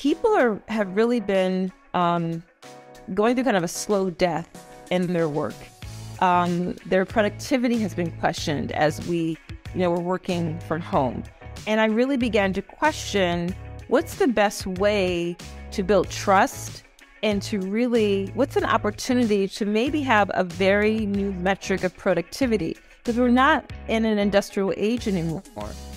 people are have really been um, going through kind of a slow death in their work. Um, their productivity has been questioned as we, you know, we're working from home. And I really began to question what's the best way to build trust and to really, what's an opportunity to maybe have a very new metric of productivity? Because we're not in an industrial age anymore.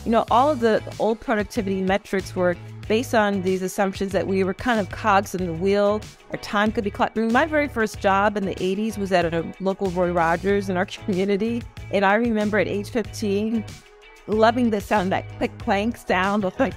You know, all of the old productivity metrics were based on these assumptions that we were kind of cogs in the wheel. Our time could be clocked. My very first job in the 80s was at a local Roy Rogers in our community. And I remember at age 15, loving the sound, that click clank sound of like,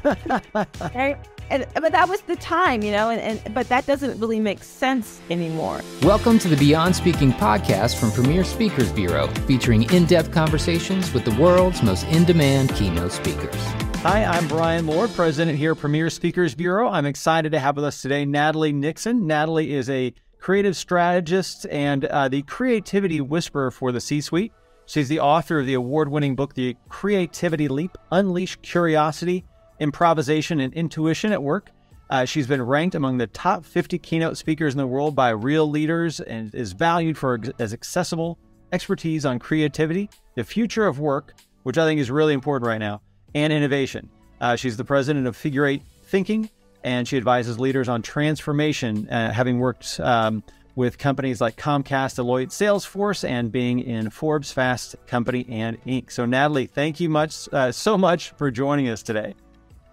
and, but that was the time, you know, and, and but that doesn't really make sense anymore. Welcome to the Beyond Speaking podcast from Premier Speakers Bureau, featuring in-depth conversations with the world's most in-demand keynote speakers. Hi, I'm Brian Lord, president here at Premier Speakers Bureau. I'm excited to have with us today Natalie Nixon. Natalie is a creative strategist and uh, the creativity whisperer for the C-suite. She's the author of the award-winning book, The Creativity Leap: Unleash Curiosity improvisation, and intuition at work. Uh, she's been ranked among the top 50 keynote speakers in the world by real leaders and is valued for as accessible expertise on creativity, the future of work, which I think is really important right now, and innovation. Uh, she's the president of Figure Eight Thinking, and she advises leaders on transformation, uh, having worked um, with companies like Comcast, Deloitte, Salesforce, and being in Forbes, Fast Company, and Inc. So, Natalie, thank you much uh, so much for joining us today.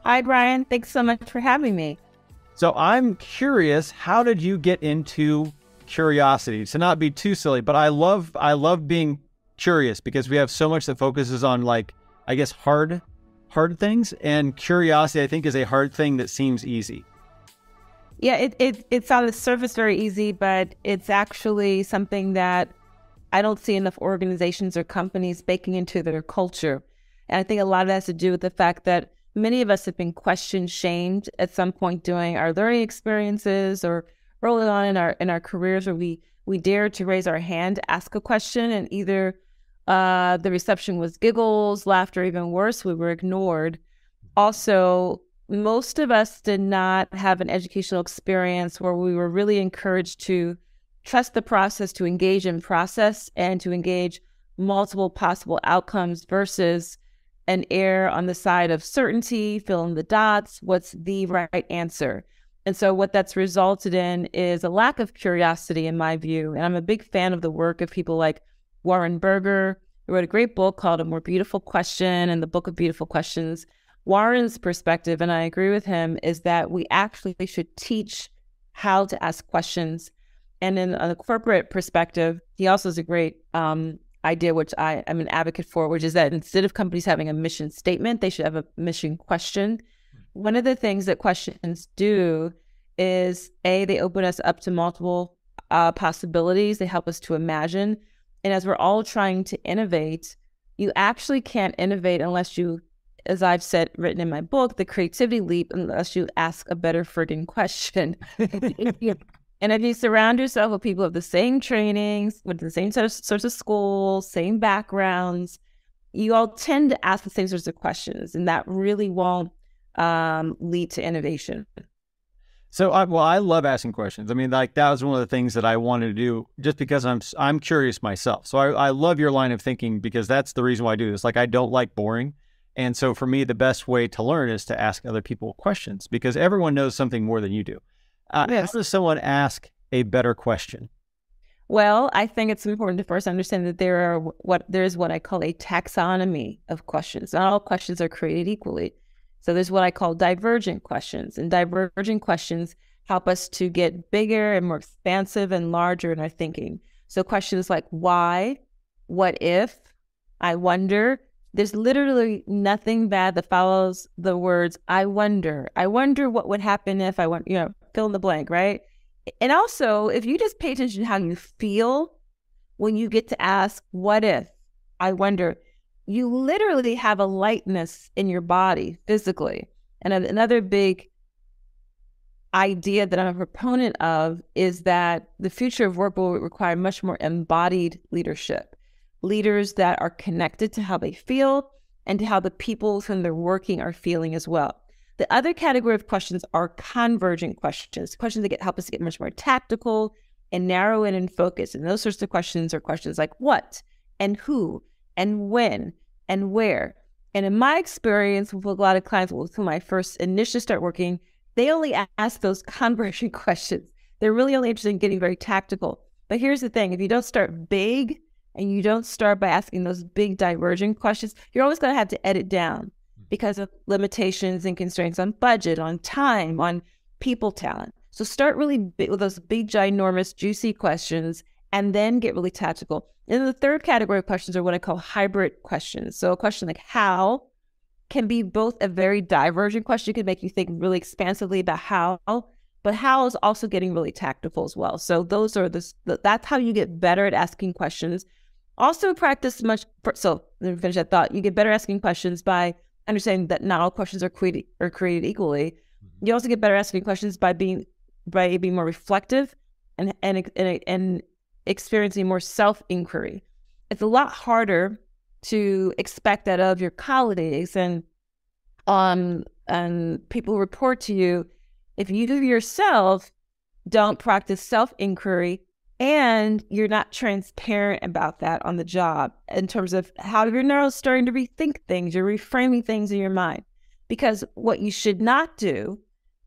Hi, Brian. Thanks so much for having me. So I'm curious, how did you get into curiosity? To not be too silly, but I love I love being curious because we have so much that focuses on like I guess hard hard things and curiosity I think is a hard thing that seems easy. Yeah, it, it it's on the surface very easy, but it's actually something that I don't see enough organizations or companies baking into their culture. And I think a lot of that has to do with the fact that many of us have been question shamed at some point during our learning experiences or early on in our in our careers where we we dare to raise our hand, ask a question, and either uh, the reception was giggles, laughter, even worse, we were ignored. Also, most of us did not have an educational experience where we were really encouraged to trust the process, to engage in process, and to engage multiple possible outcomes versus an err on the side of certainty, fill in the dots, what's the right answer. And so, what that's resulted in is a lack of curiosity, in my view. And I'm a big fan of the work of people like Warren Berger, who wrote a great book called A More Beautiful Question and the Book of Beautiful Questions. Warren's perspective, and I agree with him, is that we actually should teach how to ask questions. And in a corporate perspective, he also has a great um, idea, which I am an advocate for, which is that instead of companies having a mission statement, they should have a mission question. One of the things that questions do is A, they open us up to multiple uh, possibilities, they help us to imagine. And as we're all trying to innovate, you actually can't innovate unless you, as I've said, written in my book, the creativity leap, unless you ask a better frigging question. And if you surround yourself with people of the same trainings, with the same sorts of schools, same backgrounds, you all tend to ask the same sorts of questions, and that really won't um, lead to innovation. So, I, well, I love asking questions. I mean, like that was one of the things that I wanted to do, just because I'm I'm curious myself. So, I, I love your line of thinking because that's the reason why I do this. Like, I don't like boring, and so for me, the best way to learn is to ask other people questions because everyone knows something more than you do. Uh, yes. How does someone ask a better question? Well, I think it's important to first understand that there are what there is what I call a taxonomy of questions. Not all questions are created equally. So there's what I call divergent questions, and divergent questions help us to get bigger and more expansive and larger in our thinking. So questions like why, what if, I wonder. There's literally nothing bad that follows the words I wonder. I wonder what would happen if I went, you know, fill in the blank, right? And also, if you just pay attention to how you feel when you get to ask, what if? I wonder, you literally have a lightness in your body physically. And another big idea that I'm a proponent of is that the future of work will require much more embodied leadership. Leaders that are connected to how they feel and to how the people whom they're working are feeling as well. The other category of questions are convergent questions, questions that get help us get much more tactical and narrow in and focus. And those sorts of questions are questions like what and who and when and where. And in my experience with a lot of clients with whom I first initially start working, they only ask those convergent questions. They're really only interested in getting very tactical. But here's the thing if you don't start big and you don't start by asking those big divergent questions, you're always going to have to edit down hmm. because of limitations and constraints on budget, on time, on people talent. So start really big with those big, ginormous, juicy questions and then get really tactical. And the third category of questions are what I call hybrid questions. So a question like how can be both a very divergent question, it can make you think really expansively about how, but how is also getting really tactical as well. So those are the that's how you get better at asking questions. Also practice much so let me finish that thought. You get better asking questions by understanding that not all questions are created are created equally. Mm-hmm. You also get better asking questions by being by being more reflective and and and, and experiencing more self inquiry. It's a lot harder to expect that of your colleagues and um and people report to you if you yourself don't practice self inquiry and you're not transparent about that on the job in terms of how you're now starting to rethink things, you're reframing things in your mind. Because what you should not do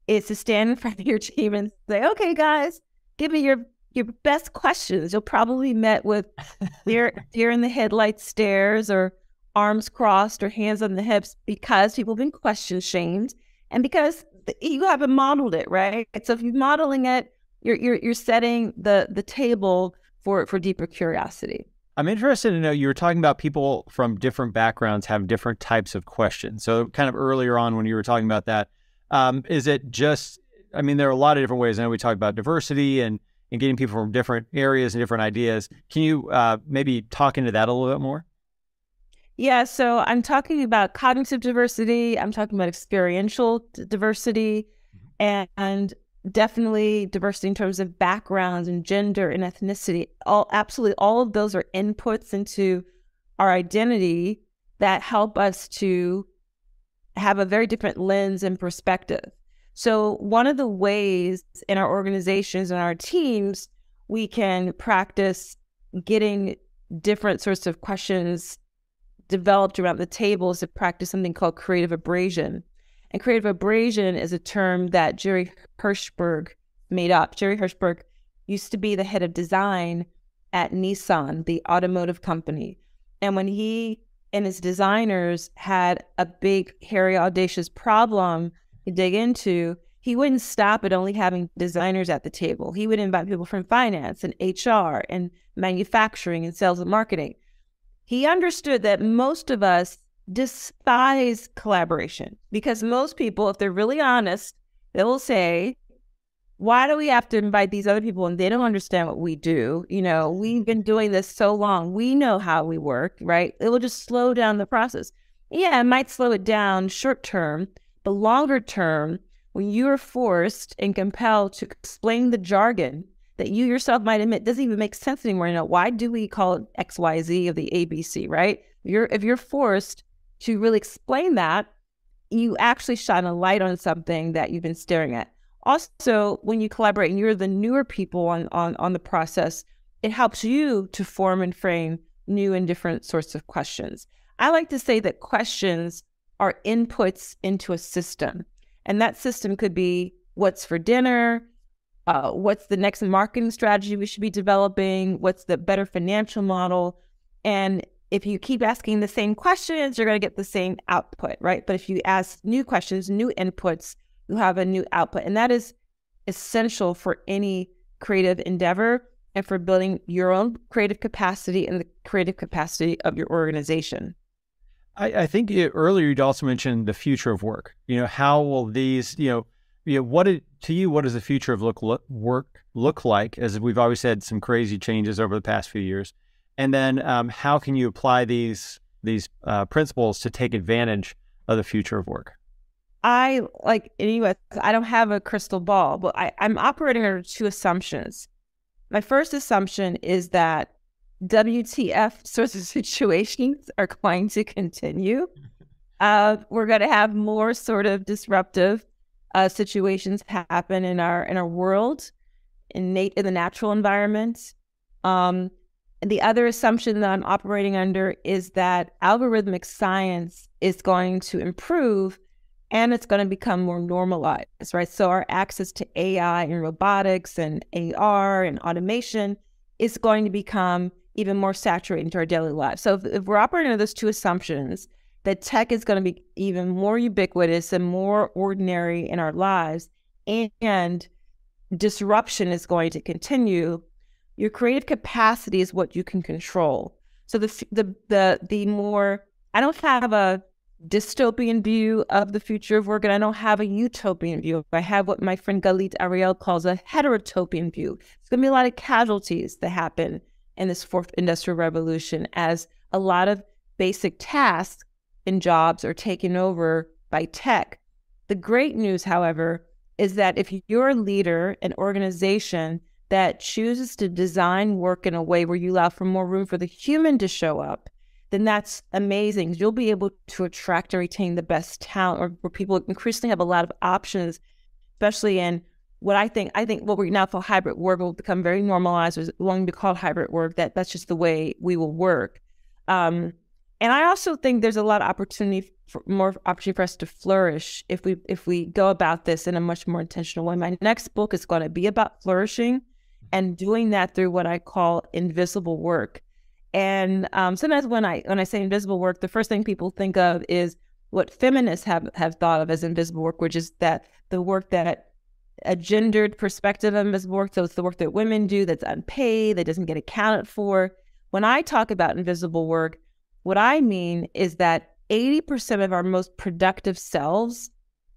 is to stand in front of your team and say, okay, guys, give me your your best questions. You'll probably met with deer deer in the headlights stares or arms crossed or hands on the hips because people have been question shamed and because you haven't modeled it, right? So if you're modeling it, you're you're you're setting the the table for for deeper curiosity. I'm interested to know you were talking about people from different backgrounds have different types of questions. So kind of earlier on when you were talking about that, um, is it just? I mean, there are a lot of different ways. I know we talked about diversity and and getting people from different areas and different ideas. Can you uh, maybe talk into that a little bit more? Yeah, so I'm talking about cognitive diversity. I'm talking about experiential diversity, and, and definitely diversity in terms of backgrounds and gender and ethnicity. All absolutely, all of those are inputs into our identity that help us to have a very different lens and perspective. So, one of the ways in our organizations and our teams we can practice getting different sorts of questions developed around the table is to practice something called creative abrasion. And creative abrasion is a term that Jerry Hirschberg made up. Jerry Hirschberg used to be the head of design at Nissan, the automotive company. And when he and his designers had a big, hairy, audacious problem dig into, he wouldn't stop at only having designers at the table. He would invite people from finance and HR and manufacturing and sales and marketing. He understood that most of us despise collaboration because most people, if they're really honest, they will say, why do we have to invite these other people and they don't understand what we do? You know, we've been doing this so long. We know how we work, right? It will just slow down the process. Yeah, it might slow it down short term, but longer term, when you are forced and compelled to explain the jargon that you yourself might admit doesn't even make sense anymore. You know, why do we call it XYZ of the ABC, right? You're if you're forced to really explain that, you actually shine a light on something that you've been staring at. Also, when you collaborate and you're the newer people on on, on the process, it helps you to form and frame new and different sorts of questions. I like to say that questions are inputs into a system. And that system could be what's for dinner, uh, what's the next marketing strategy we should be developing, what's the better financial model. And if you keep asking the same questions, you're going to get the same output, right? But if you ask new questions, new inputs, you have a new output. And that is essential for any creative endeavor and for building your own creative capacity and the creative capacity of your organization. I, I think it, earlier you'd also mentioned the future of work. You know, how will these, you know, you know, what it, to you, what does the future of look, look, work look like? As we've always had some crazy changes over the past few years, and then um, how can you apply these these uh, principles to take advantage of the future of work? I like anyway. I don't have a crystal ball, but I, I'm operating under two assumptions. My first assumption is that WTF sorts of situations are going to continue. uh, we're going to have more sort of disruptive uh, situations happen in our in our world, in nat- in the natural environment. Um, and the other assumption that I'm operating under is that algorithmic science is going to improve and it's going to become more normalized, right? So our access to AI and robotics and AR and automation is going to become even more saturated into our daily lives. So if, if we're operating under those two assumptions, that tech is going to be even more ubiquitous and more ordinary in our lives, and disruption is going to continue, your creative capacity is what you can control. So the the the the more I don't have a dystopian view of the future of work, and I don't have a utopian view. I have what my friend Galit Ariel calls a heterotopian view. It's going to be a lot of casualties that happen in this fourth industrial revolution as a lot of basic tasks and jobs are taken over by tech. The great news, however, is that if you're a leader, an organization that chooses to design work in a way where you allow for more room for the human to show up, then that's amazing. You'll be able to attract and retain the best talent, or where people increasingly have a lot of options, especially in what I think. I think what we now call hybrid work will become very normalized. It's going to be called hybrid work. That that's just the way we will work. Um, and I also think there's a lot of opportunity for more opportunity for us to flourish if we if we go about this in a much more intentional way. My next book is going to be about flourishing and doing that through what I call invisible work. And um, sometimes when I when I say invisible work, the first thing people think of is what feminists have have thought of as invisible work, which is that the work that a gendered perspective of invisible work. So it's the work that women do that's unpaid, that doesn't get accounted for. When I talk about invisible work, what I mean is that 80% of our most productive selves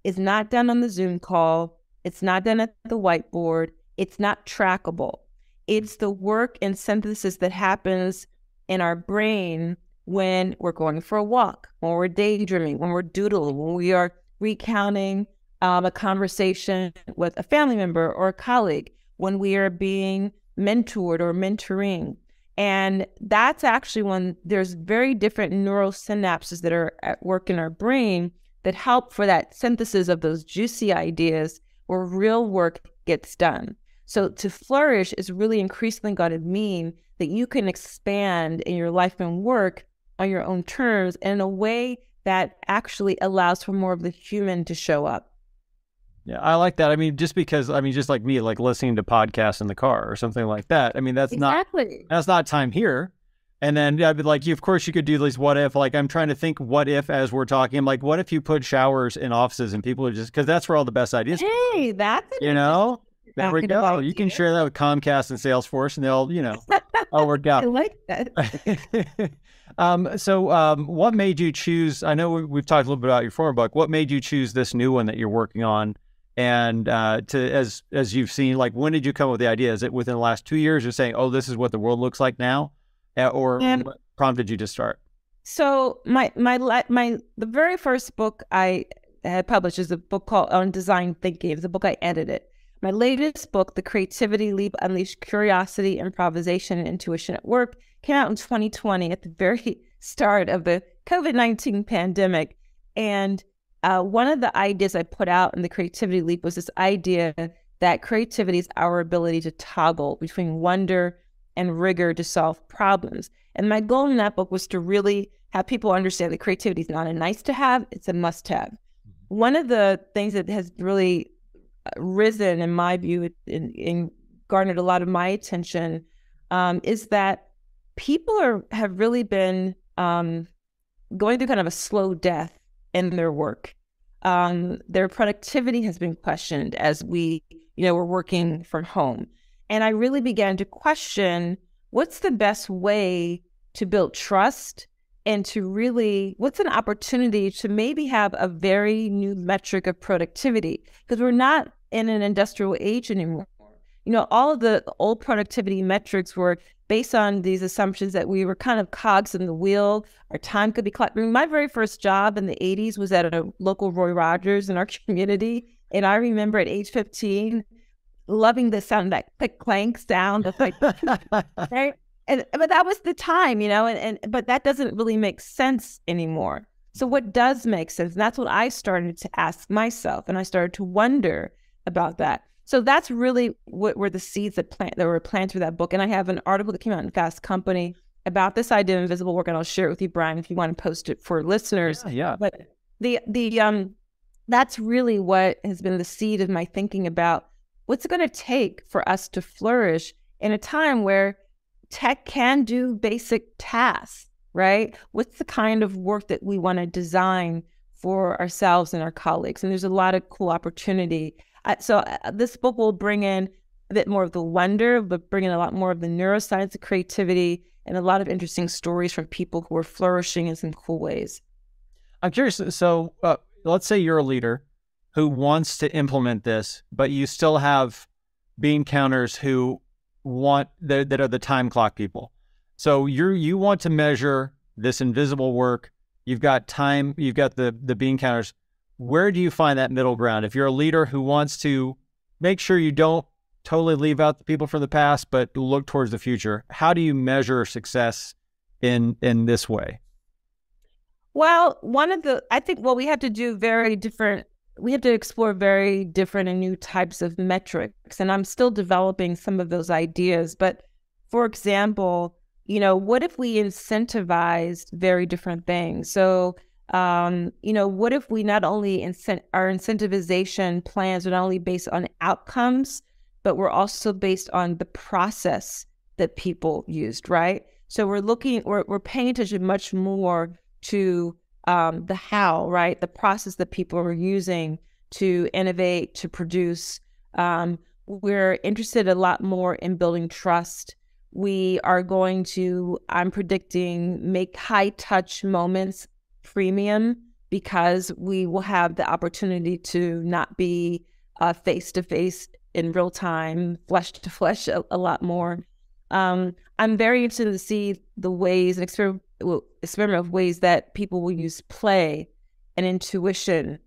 is not done on the Zoom call. It's not done at the whiteboard. It's not trackable. It's the work and synthesis that happens in our brain when we're going for a walk, when we're daydreaming, when we're doodling, when we are recounting um, a conversation with a family member or a colleague, when we are being mentored or mentoring. And that's actually when there's very different neural synapses that are at work in our brain that help for that synthesis of those juicy ideas where real work gets done. So to flourish is really increasingly going to mean that you can expand in your life and work on your own terms in a way that actually allows for more of the human to show up. Yeah, I like that. I mean, just because I mean, just like me, like listening to podcasts in the car or something like that. I mean, that's exactly. not that's not time here. And then yeah, but like, you, of course, you could do these what if. Like, I'm trying to think what if as we're talking. I'm like, what if you put showers in offices and people are just because that's where all the best ideas. Hey, that's you know. There we go. You can share that with Comcast and Salesforce, and they'll, you know, all work out. I like that. um, so, um, what made you choose? I know we've talked a little bit about your former book. What made you choose this new one that you're working on? And uh, to as as you've seen, like, when did you come up with the idea? Is it within the last two years? You're saying, oh, this is what the world looks like now, or and, what prompted you to start? So, my my my the very first book I had published is a book called On Design Thinking. It's a book I edited my latest book, The Creativity Leap Unleashed Curiosity, Improvisation, and Intuition at Work, came out in 2020 at the very start of the COVID 19 pandemic. And uh, one of the ideas I put out in the Creativity Leap was this idea that creativity is our ability to toggle between wonder and rigor to solve problems. And my goal in that book was to really have people understand that creativity is not a nice to have, it's a must have. Mm-hmm. One of the things that has really risen, in my view, and, garnered a lot of my attention, um, is that people are have really been um, going through kind of a slow death in their work. Um, their productivity has been questioned as we, you know, we're working from home, and I really began to question what's the best way to build trust and to really what's an opportunity to maybe have a very new metric of productivity because we're not in an industrial age anymore. You know, all of the old productivity metrics were based on these assumptions that we were kind of cogs in the wheel. Our time could be clocked. I mean, my very first job in the 80s was at a local Roy Rogers in our community. And I remember at age 15, loving the sound, that click clank sound of like, right? And, but that was the time, you know, and, and but that doesn't really make sense anymore. So, what does make sense? And that's what I started to ask myself. And I started to wonder about that. So, that's really what were the seeds that, plant, that were planted through that book. And I have an article that came out in Fast Company about this idea of invisible work. And I'll share it with you, Brian, if you want to post it for listeners. Yeah. yeah. But the, the, um, that's really what has been the seed of my thinking about what's it going to take for us to flourish in a time where tech can do basic tasks right? What's the kind of work that we want to design for ourselves and our colleagues? And there's a lot of cool opportunity. Uh, so uh, this book will bring in a bit more of the wonder, but bring in a lot more of the neuroscience of creativity and a lot of interesting stories from people who are flourishing in some cool ways. I'm curious. So uh, let's say you're a leader who wants to implement this, but you still have bean counters who want that, that are the time clock people. So you you want to measure this invisible work. You've got time. You've got the the bean counters. Where do you find that middle ground? If you're a leader who wants to make sure you don't totally leave out the people from the past, but look towards the future, how do you measure success in in this way? Well, one of the I think well we have to do very different we have to explore very different and new types of metrics and I'm still developing some of those ideas, but for example, you know, what if we incentivized very different things? So, um, you know, what if we not only incent our incentivization plans are not only based on outcomes, but we're also based on the process that people used, right? So we're looking, we're, we're paying attention much more to um, the how, right? The process that people are using to innovate, to produce. Um, we're interested a lot more in building trust we are going to, I'm predicting, make high touch moments premium because we will have the opportunity to not be face to face in real time, flesh to flesh a, a lot more. Um, I'm very interested to see the ways and experiment, well, experiment of ways that people will use play and intuition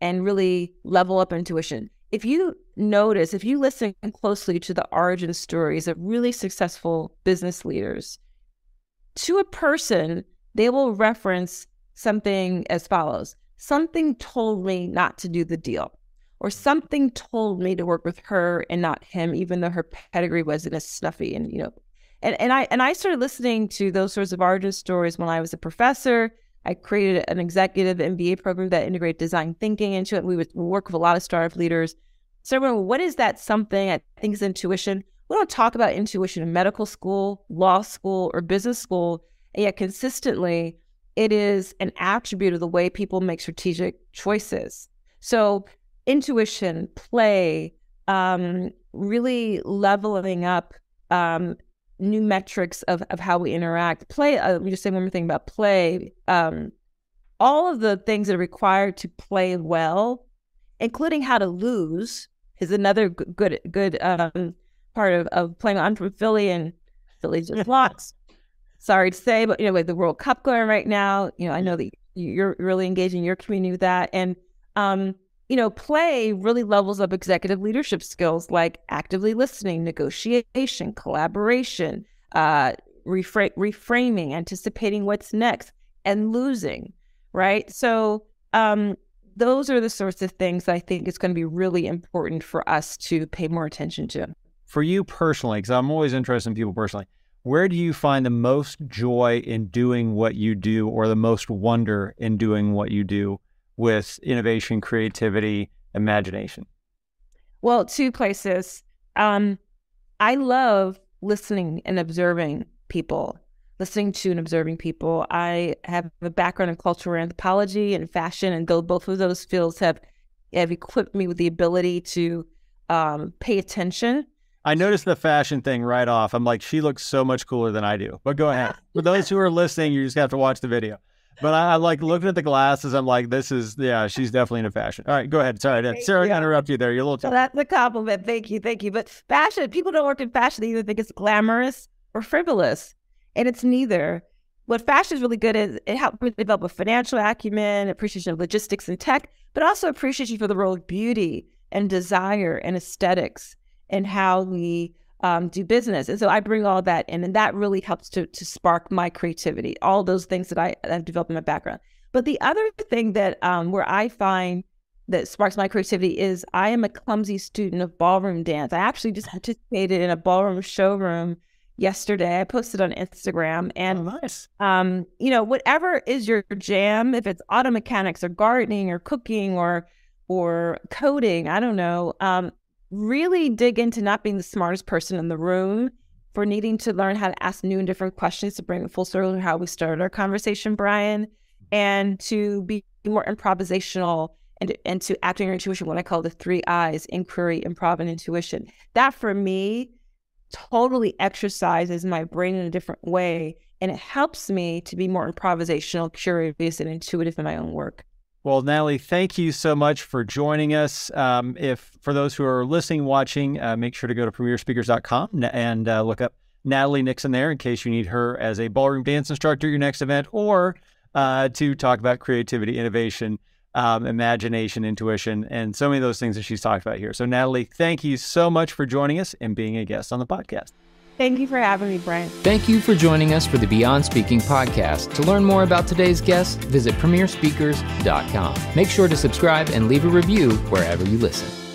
and really level up intuition if you notice, if you listen closely to the origin stories of really successful business leaders, to a person, they will reference something as follows Something told me not to do the deal, or something told me to work with her and not him, even though her pedigree wasn't as snuffy. And, you know, and, and I and I started listening to those sorts of origin stories when I was a professor. I created an executive MBA program that integrated design thinking into it. We would work with a lot of startup leaders. So, everyone, what is that something I think is intuition? We don't talk about intuition in medical school, law school, or business school. And yet, consistently, it is an attribute of the way people make strategic choices. So, intuition, play, um, really leveling up um, new metrics of, of how we interact. Play, uh, let me just say one more thing about play. Um, all of the things that are required to play well, including how to lose, is another good good um, part of, of playing. I'm from Philly, and Philly just lost. Sorry to say, but you know, with the World Cup going right now, you know, I know that you're really engaging your community with that, and um, you know, play really levels up executive leadership skills like actively listening, negotiation, collaboration, uh, refra- reframing, anticipating what's next, and losing, right? So, um, those are the sorts of things I think is going to be really important for us to pay more attention to. For you personally, because I'm always interested in people personally, where do you find the most joy in doing what you do or the most wonder in doing what you do? with innovation, creativity, imagination? Well, two places. Um, I love listening and observing people, listening to and observing people. I have a background in cultural anthropology and fashion, and though both of those fields have have equipped me with the ability to um, pay attention. I noticed the fashion thing right off. I'm like, she looks so much cooler than I do. But go ahead. For those who are listening, you just have to watch the video. But I, I, like looking at the glasses. I'm like, this is yeah, she's definitely into fashion. All right, go ahead. Sorry, Thank Sarah, you. I interrupt you there. You're a little. So that's a compliment. Thank you, thank you. But fashion, people don't work in fashion. They either think it's glamorous or frivolous, and it's neither. What fashion is really good is it helps develop a financial acumen, appreciation of logistics and tech, but also appreciation for the role of beauty and desire and aesthetics and how we um, do business. And so I bring all that in, and that really helps to to spark my creativity. All those things that I I've developed in my background. But the other thing that um, where I find that sparks my creativity is I am a clumsy student of ballroom dance. I actually just participated in a ballroom showroom yesterday. I posted on Instagram and oh, nice. um, you know, whatever is your jam, if it's auto mechanics or gardening or cooking or or coding, I don't know. Um, really dig into not being the smartest person in the room for needing to learn how to ask new and different questions to bring it full circle to how we started our conversation, Brian, and to be more improvisational and, and to acting your intuition, what I call the three I's inquiry, improv, and intuition. That for me totally exercises my brain in a different way. And it helps me to be more improvisational, curious, and intuitive in my own work. Well, Natalie, thank you so much for joining us. Um, if for those who are listening, watching, uh, make sure to go to premierspeakers.com and uh, look up Natalie Nixon there in case you need her as a ballroom dance instructor at your next event or uh, to talk about creativity, innovation, um, imagination, intuition, and so many of those things that she's talked about here. So, Natalie, thank you so much for joining us and being a guest on the podcast. Thank you for having me, Brian. Thank you for joining us for the Beyond Speaking podcast. To learn more about today's guest, visit premierspeakers.com. Make sure to subscribe and leave a review wherever you listen.